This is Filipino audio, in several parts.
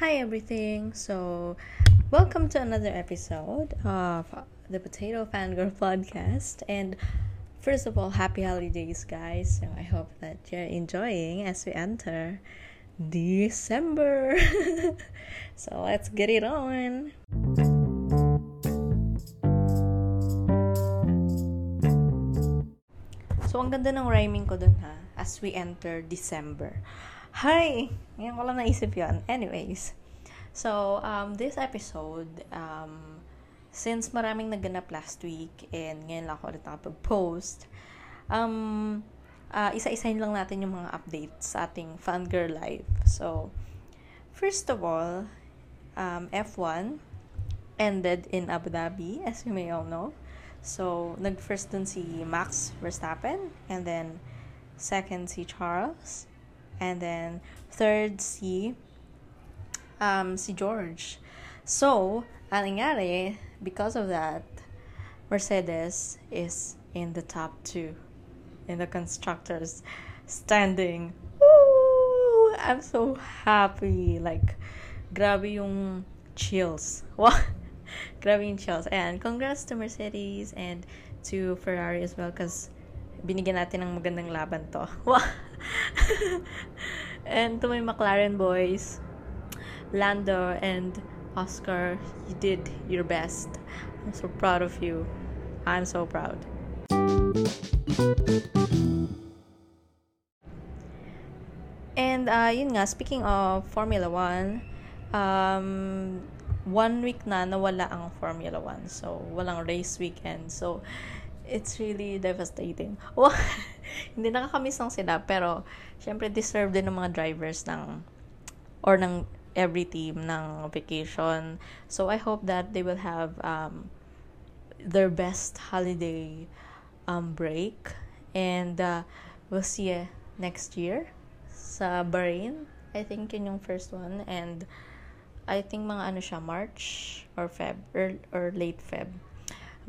Hi, everything. So, welcome to another episode of the Potato Fangirl podcast. And first of all, happy holidays, guys. So, I hope that you're enjoying as we enter December. so, let's get it on. So, ang ganda ng rhyming ko dun ha, as we enter December. Hi! Ngayon ko lang naisip yun. Anyways. So, um, this episode, um, since maraming naganap last week and ngayon lang ako ulit nakapag-post, um, uh, isa-isahin lang natin yung mga updates sa ating Fangirl Live. So, first of all, um, F1 ended in Abu Dhabi, as you may all know. So, nag-first dun si Max Verstappen, and then second si Charles, and then third si um, si George. So, ang nangyari, because of that, Mercedes is in the top two in the constructors standing. Woo! I'm so happy. Like, grabe yung chills. Wow! grabe yung chills. And congrats to Mercedes and to Ferrari as well because binigyan natin ng magandang laban to. And to my McLaren boys, Lando and Oscar, you did your best. I'm so proud of you. I'm so proud. And uh, yun nga, speaking of Formula 1, um, one week na nawala ang Formula 1. So, walang race weekend. So, it's really devastating. Well, hindi nakakamiss lang sila, pero syempre deserve din ng mga drivers ng or ng every team ng vacation. So I hope that they will have um, their best holiday um, break and uh, we'll see you next year sa Bahrain. I think yun yung first one and I think mga ano siya March or Feb or, or late Feb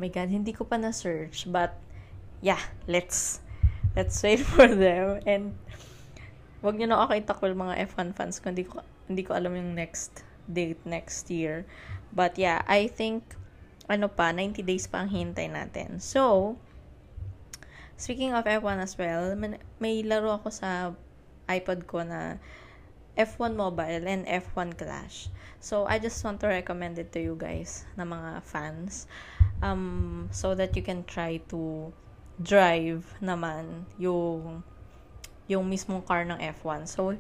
my god, hindi ko pa na-search. But, yeah, let's, let's wait for them. And, wag nyo na ako itakol mga F1 fans kung hindi ko, hindi ko alam yung next date next year. But, yeah, I think, ano pa, 90 days pa ang hintay natin. So, speaking of F1 as well, may laro ako sa iPod ko na F1 Mobile and F1 Clash. So, I just want to recommend it to you guys na mga fans um, so that you can try to drive naman yung yung mismong car ng F1. So,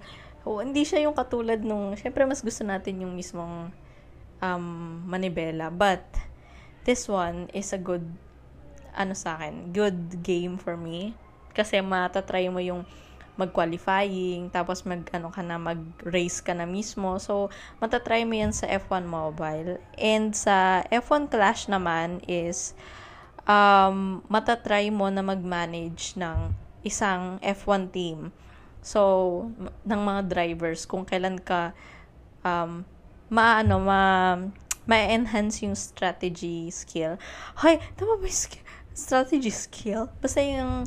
oh, hindi siya yung katulad nung, syempre mas gusto natin yung mismong um, manibela. But, this one is a good, ano sa akin, good game for me. Kasi matatry mo yung mag-qualifying, tapos mag, ano ka na, mag-race ka na mismo. So, matatry mo yan sa F1 Mobile. And sa F1 Clash naman is, um, matatry mo na mag-manage ng isang F1 team. So, ng mga drivers, kung kailan ka, um, maano, ma, ma-enhance yung strategy skill. Hoy, tama ba yung skill? strategy skill? Basta yung,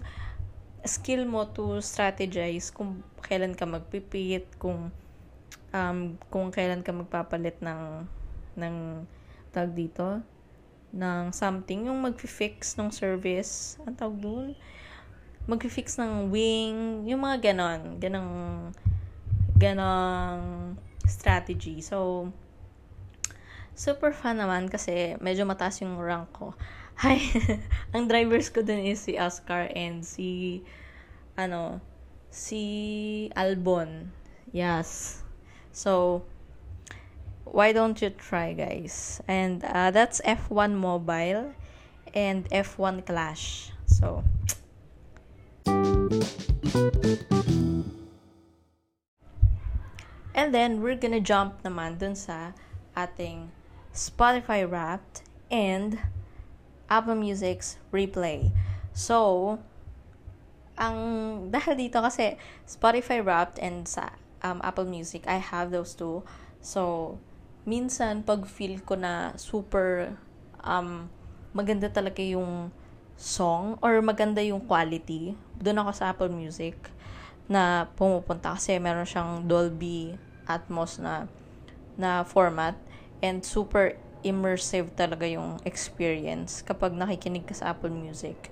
skill mo to strategize kung kailan ka magpipit, kung um, kung kailan ka magpapalit ng ng tag dito ng something yung magfi-fix ng service ang tawag doon magfi-fix ng wing yung mga ganon ganong ganong strategy so super fun naman kasi medyo mataas yung rank ko Hi. ang drivers ko dun is si Oscar and si ano si Albon. Yes. So why don't you try guys? And uh, that's F1 Mobile and F1 Clash. So And then, we're gonna jump naman dun sa ating Spotify Wrapped and Apple Music's Replay. So, ang dahil dito kasi Spotify Wrapped and sa um, Apple Music, I have those two. So, minsan pag feel ko na super um, maganda talaga yung song or maganda yung quality, doon ako sa Apple Music na pumupunta kasi meron siyang Dolby Atmos na na format and super immersive talaga yung experience kapag nakikinig ka sa Apple Music.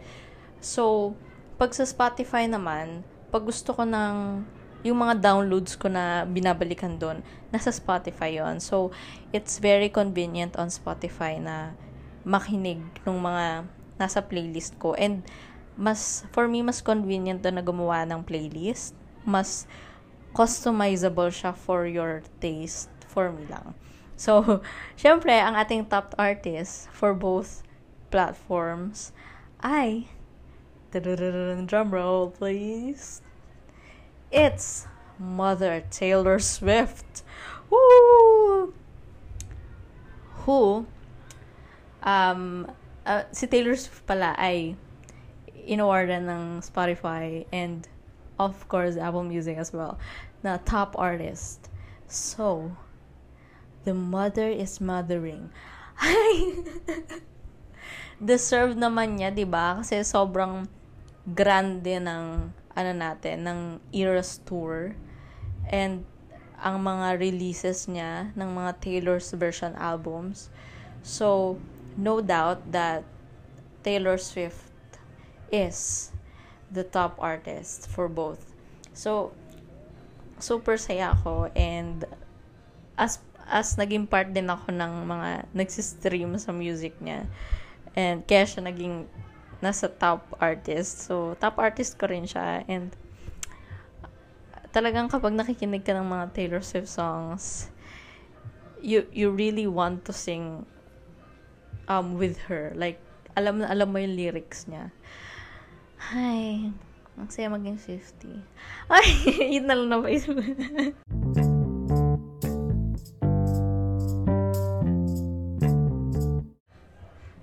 So, pag sa Spotify naman, pag gusto ko ng yung mga downloads ko na binabalikan doon, nasa Spotify yon So, it's very convenient on Spotify na makinig ng mga nasa playlist ko. And, mas, for me, mas convenient doon na gumawa ng playlist. Mas customizable siya for your taste. For me lang. So, syempre, ang ating top artist for both platforms ay drum roll, please. It's Mother Taylor Swift. Woo! Who, um, uh, si Taylor Swift pala ay inawardan ng Spotify and of course Apple Music as well na top artist. So, the mother is mothering. Deserve naman niya, 'di ba? Kasi sobrang grande ng ano natin, ng Eras Tour. And ang mga releases niya ng mga Taylor's version albums. So, no doubt that Taylor Swift is the top artist for both. So, super saya ako and as as naging part din ako ng mga nagsistream sa music niya. And kaya siya naging nasa top artist. So, top artist ko rin siya. And, talagang kapag nakikinig ka ng mga Taylor Swift songs, you you really want to sing um with her. Like, alam na alam mo yung lyrics niya. Ay, ang saya maging 50. Ay, yun na lang na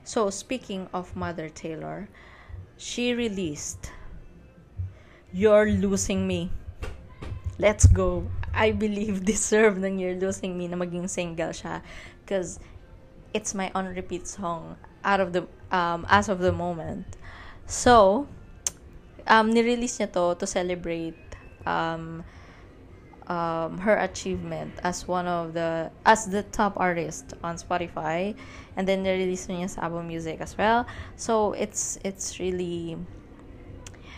So, speaking of Mother Taylor, she released You're Losing Me. Let's go. I believe deserve ng You're Losing Me na maging single siya because it's my on repeat song out of the um as of the moment. So, um ni-release niya to to celebrate um um, her achievement as one of the as the top artist on Spotify. And then release niya sa Apple Music as well. So it's it's really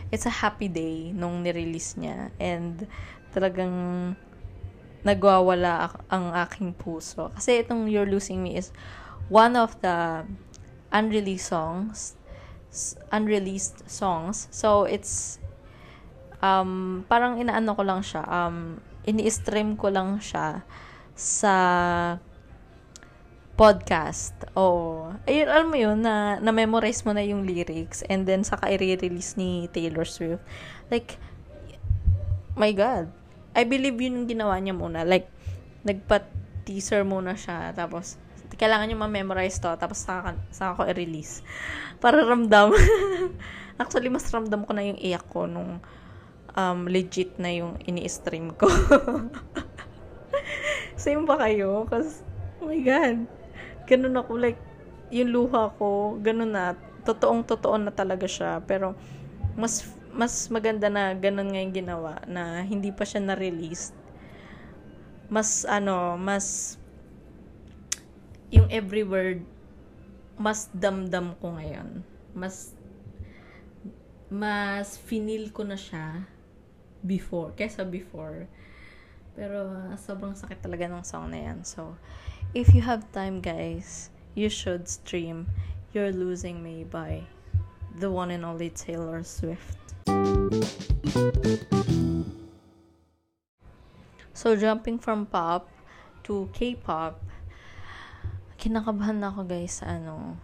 it's a happy day nung ni-release niya. And talagang nagwawala ang aking puso. Kasi itong You're Losing Me is one of the unreleased songs unreleased songs so it's um parang inaano ko lang siya um ini-stream ko lang siya sa podcast. Oh, ayun, alam mo yun, na, na-memorize mo na yung lyrics and then saka i-release ni Taylor Swift. Like, my God. I believe yun yung ginawa niya muna. Like, nagpa-teaser muna siya. Tapos, kailangan niyo ma-memorize to. Tapos, saka, saka ko i-release. Para ramdam. Actually, mas ramdam ko na yung iyak ko nung um, legit na yung ini-stream ko. Same ba kayo? Kasi, oh my God. Ganun ako, like, yung luha ko, ganun na, totoong totoo na talaga siya. Pero, mas, mas maganda na ganun nga yung ginawa, na hindi pa siya na-release. Mas, ano, mas, yung every word, mas damdam ko ngayon. Mas, mas finil ko na siya before, kesa before. Pero uh, sobrang sakit talaga ng song na yan. So, if you have time guys, you should stream You're Losing Me by the one and only Taylor Swift. So, jumping from pop to K-pop, kinakabahan na ako guys sa ano,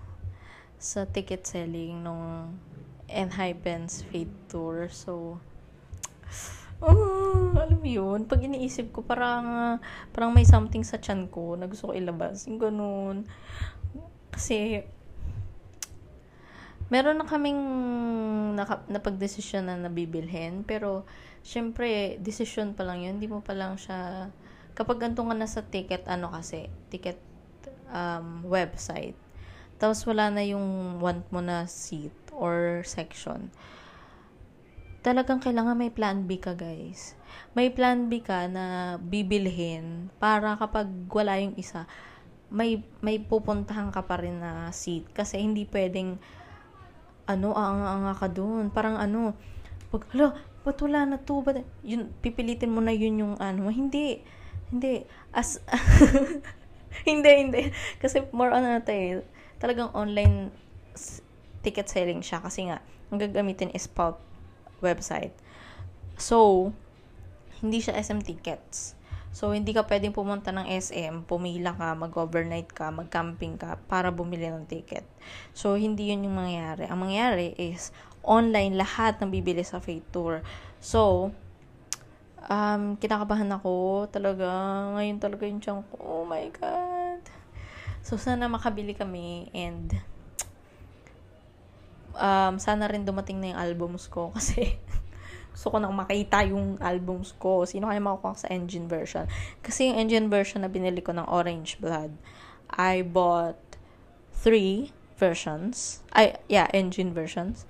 sa ticket selling nung Enhypen's Fate Tour. So, Oh, alam mo yun, pag iniisip ko, parang, parang may something sa chan ko na gusto ko ilabas. Yung ganun. Kasi, meron na kaming naka, napag-desisyon na nabibilhin. Pero, syempre, decision pa lang yun. Hindi mo pa lang siya, kapag ganito nga na sa ticket, ano kasi, ticket um, website. Tapos, wala na yung want mo na seat or section. Talagang kailangan may plan B ka, guys. May plan B ka na bibilhin para kapag wala yung isa, may may pupuntahan ka pa rin na seat. Kasi hindi pwedeng ano ang ka doon parang ano pag hala ba't wala na to? Ba't, yun pipilitin mo na yun yung ano hindi hindi. As hindi hindi kasi more on ano eh talagang online ticket selling siya kasi nga ang gagamitin is pulp website so hindi siya SM tickets So, hindi ka pwedeng pumunta ng SM, pumila ka, mag-overnight ka, mag-camping ka para bumili ng ticket. So, hindi yun yung mangyayari. Ang mangyayari is online lahat ng bibili sa Fate Tour. So, um, kinakabahan ako talaga. Ngayon talaga yung tiyan ko. Oh my God. So, sana makabili kami and um, sana rin dumating na yung albums ko kasi gusto ko nang makita yung albums ko. Sino kaya makukuha sa engine version? Kasi yung engine version na binili ko ng Orange Blood, I bought three versions. I, yeah, engine versions.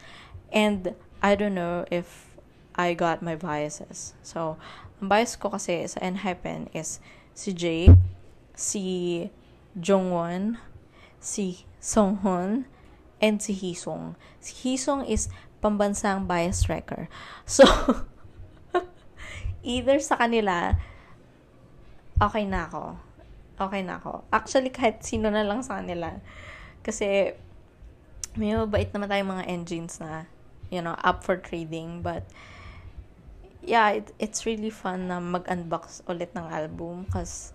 And I don't know if I got my biases. So, ang bias ko kasi sa Enhypen is si Jake, si Jongwon, si Songhun, and si Hisong. Si Hisong is pambansang bias wrecker. So, either sa kanila, okay na ako. Okay na ako. Actually, kahit sino na lang sa kanila. Kasi, may mabait naman tayong mga engines na, you know, up for trading. But, yeah, it, it's really fun na mag-unbox ulit ng album. Kasi,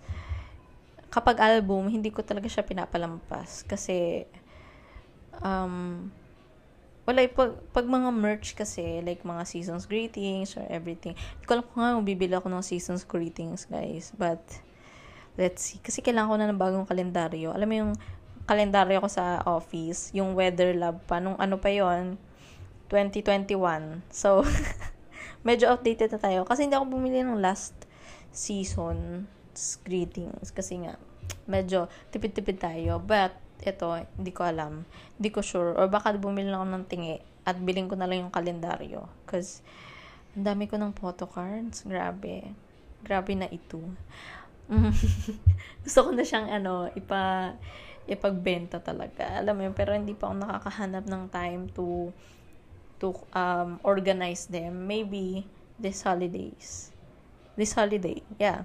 kapag album, hindi ko talaga siya pinapalampas. Kasi, um, wala, pag, pag mga merch kasi, like mga seasons greetings or everything, hindi ko alam kung nga bibili ako ng seasons greetings, guys. But, let's see. Kasi kailangan ko na ng bagong kalendaryo. Alam mo yung kalendaryo ko sa office, yung weather lab pa, nung ano pa yon 2021. So, medyo outdated na tayo. Kasi hindi ako bumili ng last season greetings. Kasi nga, medyo tipid-tipid tayo. But, ito, hindi ko alam. Hindi ko sure. Or baka bumili lang ako ng tingi at biling ko na lang yung kalendaryo. Because, ang dami ko ng photo cards. Grabe. Grabe na ito. Gusto ko na siyang, ano, ipa, ipagbenta talaga. Alam mo yun, pero hindi pa ako nakakahanap ng time to, to um, organize them. Maybe, this holidays. This holiday, yeah.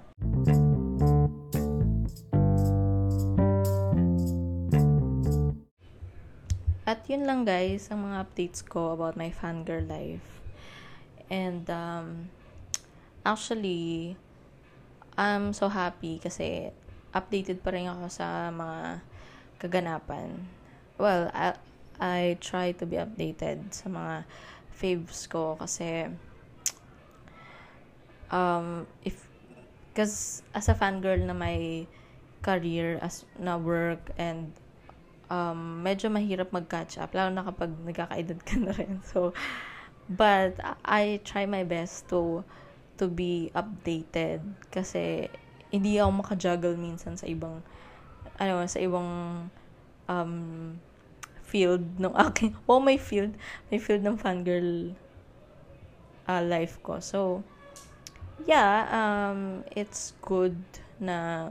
At yun lang guys, ang mga updates ko about my fangirl life. And um, actually, I'm so happy kasi updated pa rin ako sa mga kaganapan. Well, I try to be updated sa mga faves ko kasi um, if because as a fangirl na may career as na work and um, medyo mahirap mag-catch up, lalo na kapag nagkakaedad ka na rin. So, but I try my best to to be updated kasi hindi ako maka-juggle minsan sa ibang ano sa ibang um, field ng aking oh may field may field ng fangirl uh, life ko so yeah um it's good na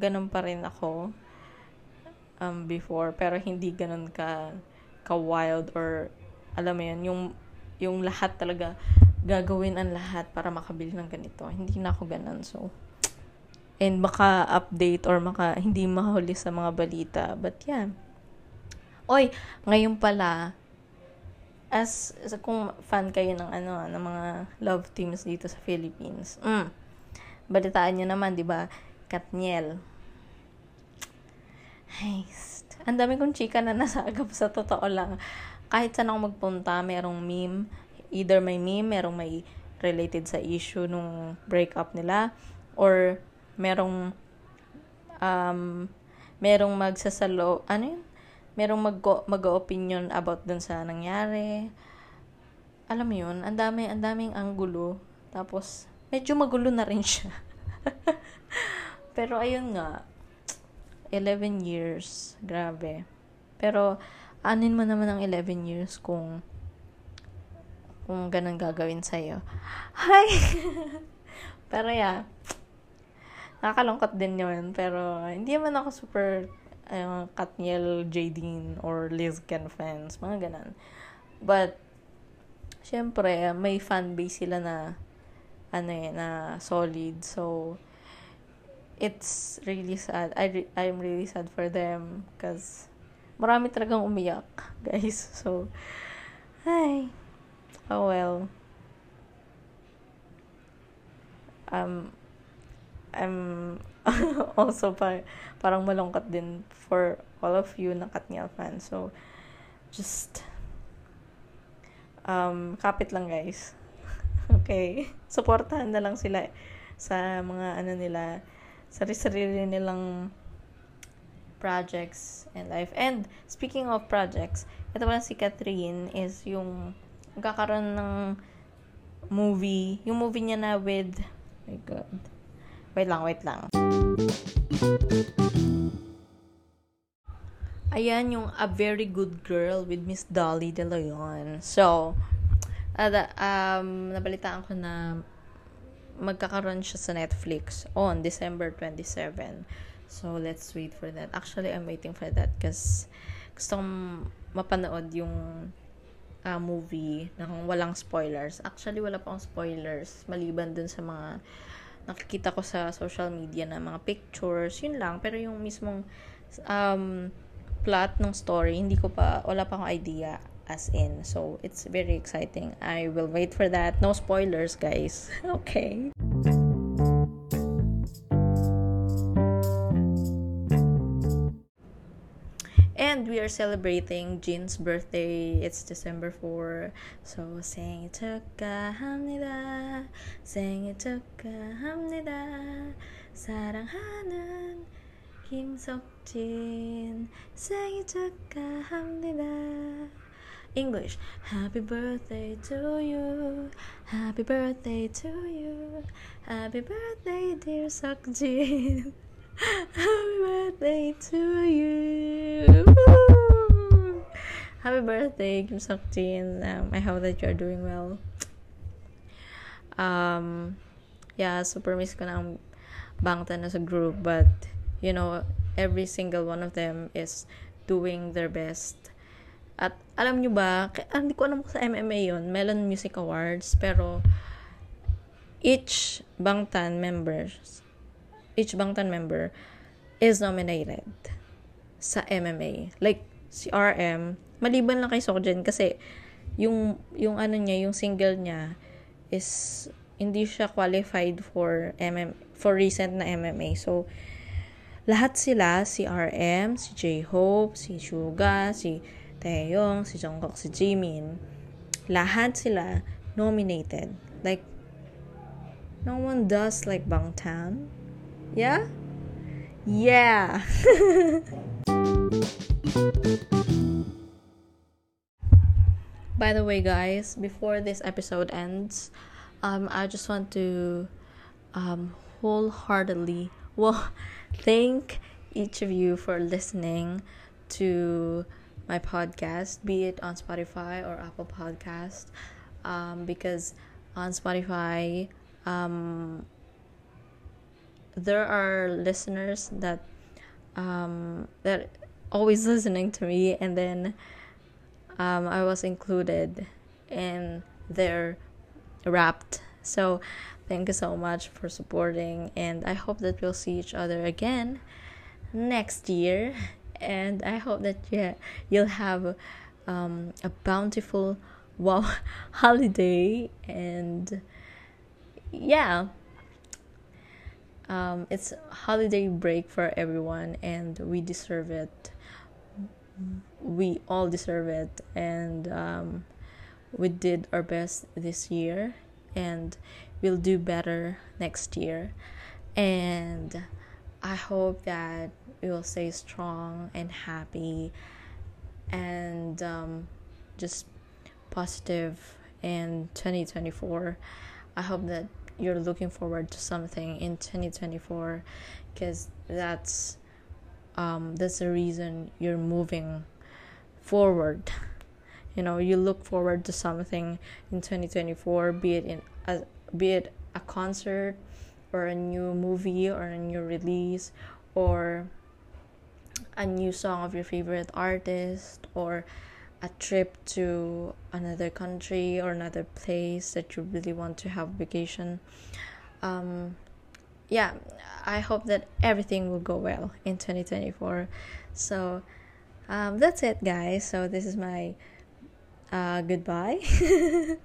ganun pa rin ako um, before, pero hindi ganun ka, ka wild or, alam mo yun, yung, yung lahat talaga, gagawin ang lahat para makabili ng ganito. Hindi na ako ganun, so, and maka-update or maka, hindi mahuli sa mga balita. But, yeah. Oy, ngayon pala, as, as kung fan kayo ng ano, ng mga love teams dito sa Philippines. Mm. Balitaan niyo naman, 'di ba? Katniel. Ay, ang dami kong chika na nasagap sa totoo lang. Kahit saan ako magpunta, merong meme. Either may meme, merong may related sa issue nung breakup nila. Or merong um, merong magsasalo, ano yun? Merong mag mag-opinion about dun sa nangyari. Alam mo yun, ang dami, ang daming anggulo. Tapos, medyo magulo na rin siya. Pero ayun nga, 11 years. Grabe. Pero, anin mo naman ang 11 years kung kung ganun gagawin sa'yo. Hi! pero yeah, nakakalungkot din yun. Pero hindi naman ako super uh, Katniel, Jadine, or Liz Ken fans. Mga ganun. But, syempre, may fan base sila na ano eh, na solid. So, it's really sad. I re- I'm really sad for them because marami talagang umiyak, guys. So, hi. Oh well. Um, I'm also pa, parang malungkot din for all of you na Katniel fans. So, just um, kapit lang guys. okay. Supportahan na lang sila sa mga ano nila, sarili-sarili nilang projects and life. And speaking of projects, ito pala si Catherine is yung magkakaroon ng movie. Yung movie niya na with, oh my god. Wait lang, wait lang. Ayan yung A Very Good Girl with Miss Dolly De Leon. So, uh, um, nabalitaan ko na magkakaroon siya sa Netflix on December 27. So, let's wait for that. Actually, I'm waiting for that because gusto kong mapanood yung uh, movie ng walang spoilers. Actually, wala pa akong spoilers maliban dun sa mga nakikita ko sa social media na mga pictures, yun lang. Pero yung mismong um, plot ng story, hindi ko pa, wala pa akong idea as in. So, it's very exciting. I will wait for that. No spoilers, guys. okay. we are celebrating Jin's birthday. It's December 4. So, 생일 축하합니다. 생일 축하합니다. 사랑하는 김석진. 생일 축하합니다. English. Happy birthday to you. Happy birthday to you. Happy birthday, dear Sakjin. Happy birthday to you. Happy birthday, Kim Sakjin. Um, I hope that you're doing well. Um, yeah, super miss ko ng Bangtan as a group, but you know, every single one of them is doing their best at alam nyo ba, ah, hindi ko alam sa MMA yon Melon Music Awards, pero each Bangtan members, each Bangtan member is nominated sa MMA. Like, si RM, maliban lang kay Sokjen kasi yung, yung ano niya, yung single niya is hindi siya qualified for MM, for recent na MMA. So, lahat sila, si RM, si J-Hope, si Suga, si Taeyong, si Jungkook, si Jimin, lahat sila nominated. Like, no one does like Bangtan. Yeah? Yeah! By the way, guys, before this episode ends, um, I just want to um, wholeheartedly, well, thank each of you for listening to my podcast, be it on Spotify or Apple Podcast, um, because on Spotify, um, there are listeners that um, that always listening to me, and then um, I was included in their wrapped. So thank you so much for supporting, and I hope that we'll see each other again next year and I hope that yeah you'll have um, a bountiful wow holiday and yeah um, it's holiday break for everyone and we deserve it. We all deserve it and um, we did our best this year and we'll do better next year. And i hope that we will stay strong and happy and um, just positive in 2024 i hope that you're looking forward to something in 2024 because that's um, that's the reason you're moving forward. You know you look forward to something in 2024 be it in a, be it a concert or a new movie or a new release or a new song of your favorite artist or a trip to another country or another place that you really want to have vacation um, yeah i hope that everything will go well in 2024 so um, that's it guys. So this is my uh, goodbye.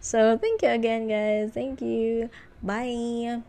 So thank you again guys. Thank you. Bye